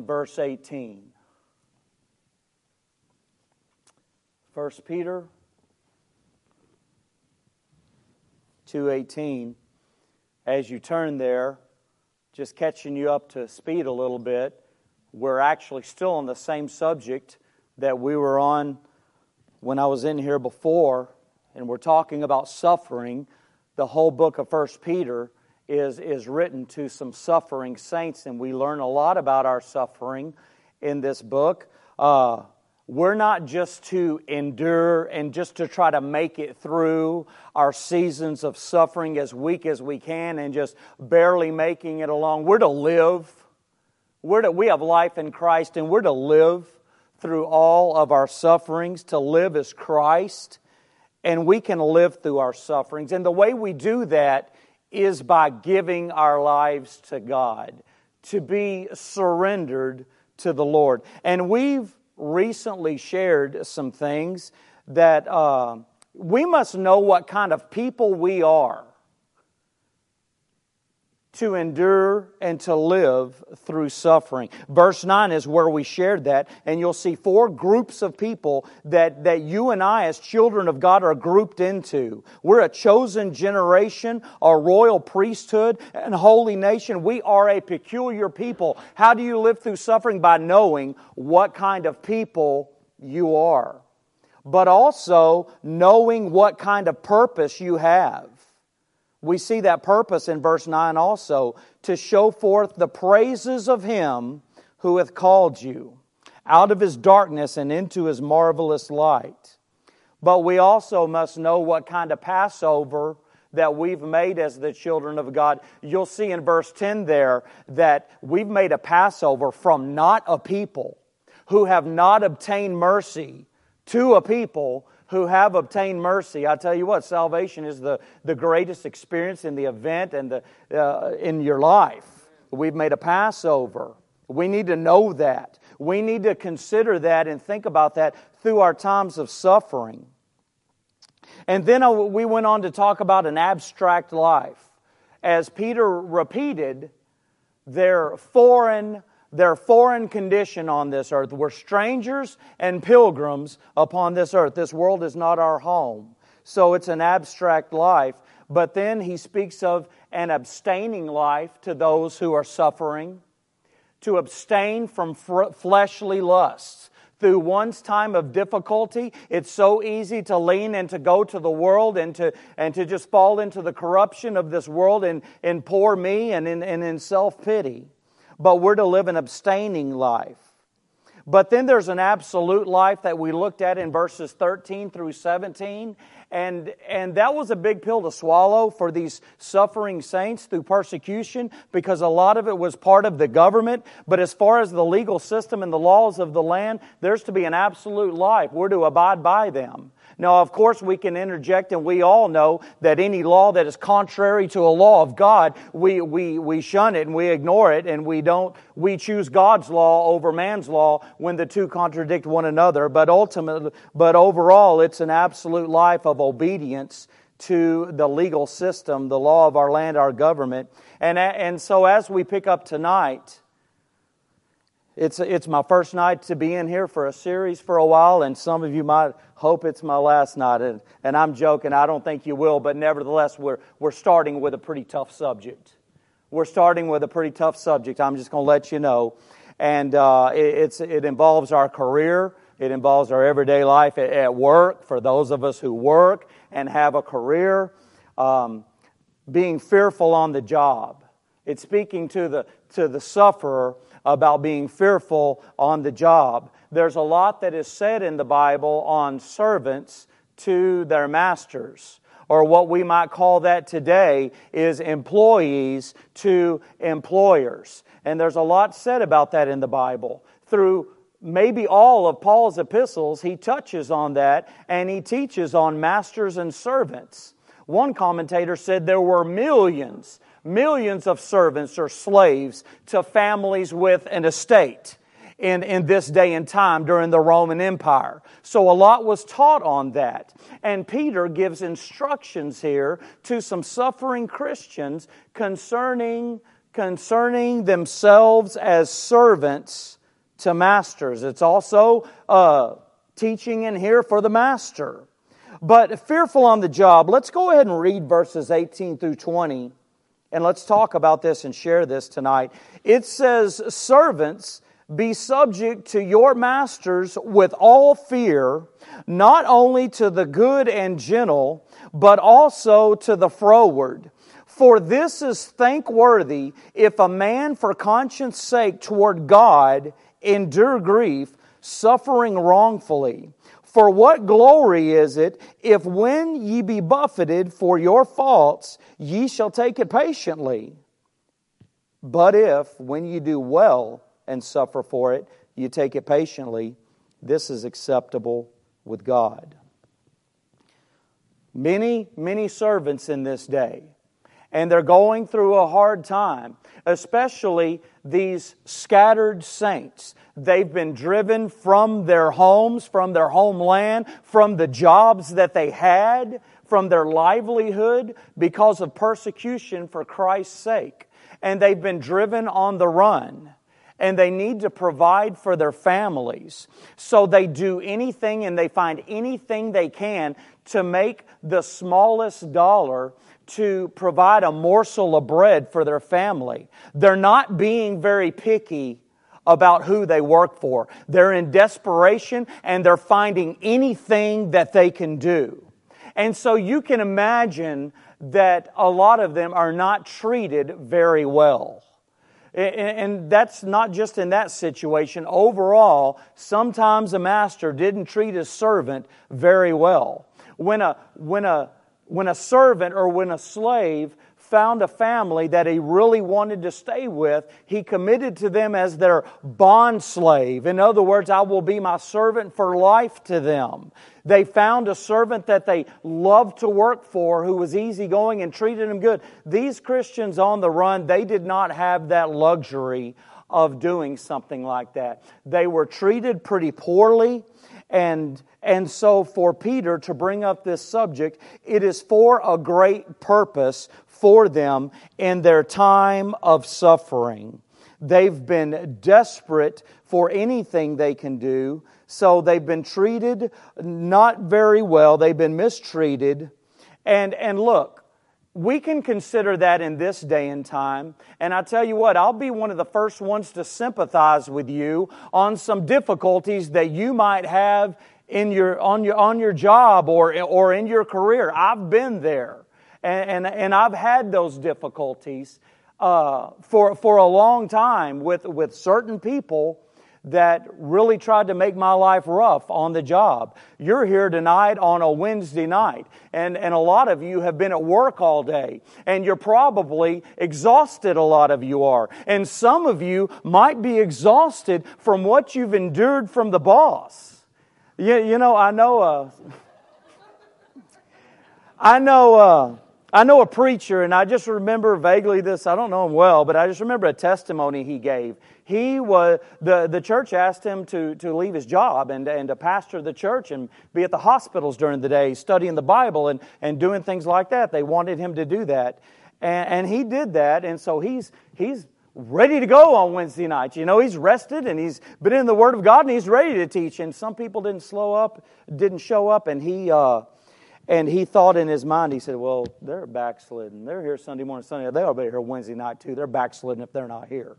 verse 18. 1 Peter 2:18 as you turn there just catching you up to speed a little bit we're actually still on the same subject that we were on when I was in here before and we're talking about suffering the whole book of 1 Peter is, is written to some suffering saints, and we learn a lot about our suffering in this book. Uh, we're not just to endure and just to try to make it through our seasons of suffering as weak as we can and just barely making it along. We're to live. We're to, we have life in Christ, and we're to live through all of our sufferings. To live as Christ, and we can live through our sufferings. And the way we do that is by giving our lives to God, to be surrendered to the Lord. And we've recently shared some things that uh, we must know what kind of people we are to endure and to live through suffering. Verse 9 is where we shared that, and you'll see four groups of people that, that you and I, as children of God, are grouped into. We're a chosen generation, a royal priesthood, and holy nation. We are a peculiar people. How do you live through suffering? By knowing what kind of people you are, but also knowing what kind of purpose you have. We see that purpose in verse 9 also to show forth the praises of Him who hath called you out of His darkness and into His marvelous light. But we also must know what kind of Passover that we've made as the children of God. You'll see in verse 10 there that we've made a Passover from not a people who have not obtained mercy to a people who have obtained mercy. I tell you what, salvation is the, the greatest experience in the event and the, uh, in your life. We've made a Passover. We need to know that. We need to consider that and think about that through our times of suffering. And then uh, we went on to talk about an abstract life. As Peter repeated, their foreign their foreign condition on this earth. We're strangers and pilgrims upon this earth. This world is not our home. So it's an abstract life. But then he speaks of an abstaining life to those who are suffering, to abstain from fleshly lusts. Through one's time of difficulty, it's so easy to lean and to go to the world and to, and to just fall into the corruption of this world and in poor me and in, and in self pity but we're to live an abstaining life. But then there's an absolute life that we looked at in verses 13 through 17. And, and that was a big pill to swallow for these suffering saints through persecution because a lot of it was part of the government. But as far as the legal system and the laws of the land, there's to be an absolute life. We're to abide by them. Now, of course, we can interject, and we all know that any law that is contrary to a law of God, we, we, we shun it and we ignore it, and we don't, we choose God's law over man's law when the two contradict one another. But ultimately, but overall, it's an absolute life of obedience to the legal system, the law of our land, our government. And, and so as we pick up tonight, it's, it's my first night to be in here for a series for a while, and some of you might hope it's my last night. And, and I'm joking, I don't think you will, but nevertheless, we're, we're starting with a pretty tough subject. We're starting with a pretty tough subject, I'm just going to let you know. And uh, it, it's, it involves our career, it involves our everyday life at, at, work, for those of us who work and have a career, um, being fearful on the job. It's speaking to the, to the sufferer about being fearful on the job. There's a lot that is said in the Bible on servants to their masters. Or what we might call that today is employees to employers. And there's a lot said about that in the Bible. Through maybe all of Paul's epistles, he touches on that and he teaches on masters and servants. One commentator said there were millions millions of servants or slaves to families with an estate in, in this day and time during the Roman Empire. So a lot was taught on that. And Peter gives instructions here to some suffering Christians concerning concerning themselves as servants to masters. It's also uh, teaching in here for the master. But fearful on the job, let's go ahead and read verses 18 through 20, and let's talk about this and share this tonight. It says, Servants, be subject to your masters with all fear, not only to the good and gentle, but also to the froward. For this is thankworthy if a man for conscience sake toward God endure grief, suffering wrongfully. For what glory is it if when ye be buffeted for your faults, ye shall take it patiently? But if, when ye do well and suffer for it, you take it patiently, this is acceptable with God. Many, many servants in this day, and they're going through a hard time, especially these scattered saints. They've been driven from their homes, from their homeland, from the jobs that they had, from their livelihood because of persecution for Christ's sake. And they've been driven on the run and they need to provide for their families. So they do anything and they find anything they can to make the smallest dollar to provide a morsel of bread for their family. They're not being very picky about who they work for. They're in desperation and they're finding anything that they can do. And so you can imagine that a lot of them are not treated very well. And that's not just in that situation. Overall, sometimes a master didn't treat his servant very well. When a, when a, when a servant or when a slave found a family that he really wanted to stay with, he committed to them as their bond slave. In other words, I will be my servant for life to them. They found a servant that they loved to work for who was easygoing and treated them good. These Christians on the run, they did not have that luxury of doing something like that. They were treated pretty poorly. And, and so, for Peter to bring up this subject, it is for a great purpose for them in their time of suffering. They've been desperate for anything they can do, so they've been treated not very well. They've been mistreated. And, and look, we can consider that in this day and time. And I tell you what, I'll be one of the first ones to sympathize with you on some difficulties that you might have in your, on, your, on your job or, or in your career. I've been there. And, and, and I've had those difficulties uh, for, for a long time with, with certain people that really tried to make my life rough on the job. You're here tonight on a Wednesday night, and, and a lot of you have been at work all day, and you're probably exhausted, a lot of you are. And some of you might be exhausted from what you've endured from the boss. You, you know, I know, uh, I know, uh, I know a preacher, and I just remember vaguely this. I don't know him well, but I just remember a testimony he gave. He was the, the church asked him to, to leave his job and, and to pastor the church and be at the hospitals during the day, studying the Bible and, and doing things like that. They wanted him to do that. And, and he did that, and so he's he's ready to go on Wednesday nights. You know, he's rested and he's been in the Word of God and he's ready to teach. And some people didn't slow up, didn't show up, and he uh, and he thought in his mind, he said, Well, they're backslidden. They're here Sunday morning, Sunday. They'll be here Wednesday night too. They're backslidden if they're not here.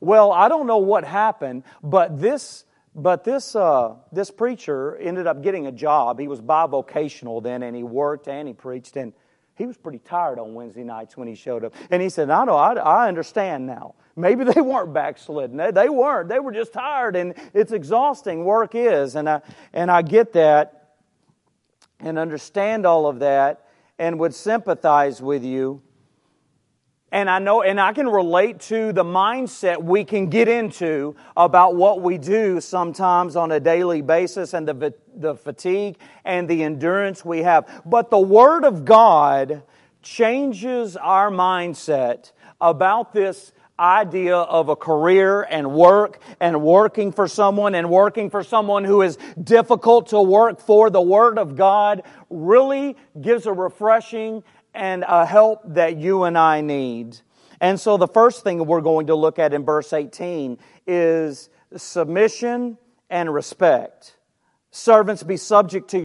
Well, I don't know what happened, but this but this, uh, this preacher ended up getting a job. He was bivocational then, and he worked and he preached, and he was pretty tired on Wednesday nights when he showed up. And he said, I know, I, I understand now. Maybe they weren't backslidden. They, they weren't. They were just tired, and it's exhausting. Work is, and I, and I get that and understand all of that and would sympathize with you. And I know, and I can relate to the mindset we can get into about what we do sometimes on a daily basis and the, the fatigue and the endurance we have. But the Word of God changes our mindset about this idea of a career and work and working for someone and working for someone who is difficult to work for, the Word of God really gives a refreshing and a help that you and I need. And so the first thing we're going to look at in verse 18 is submission and respect. Servants, be subject to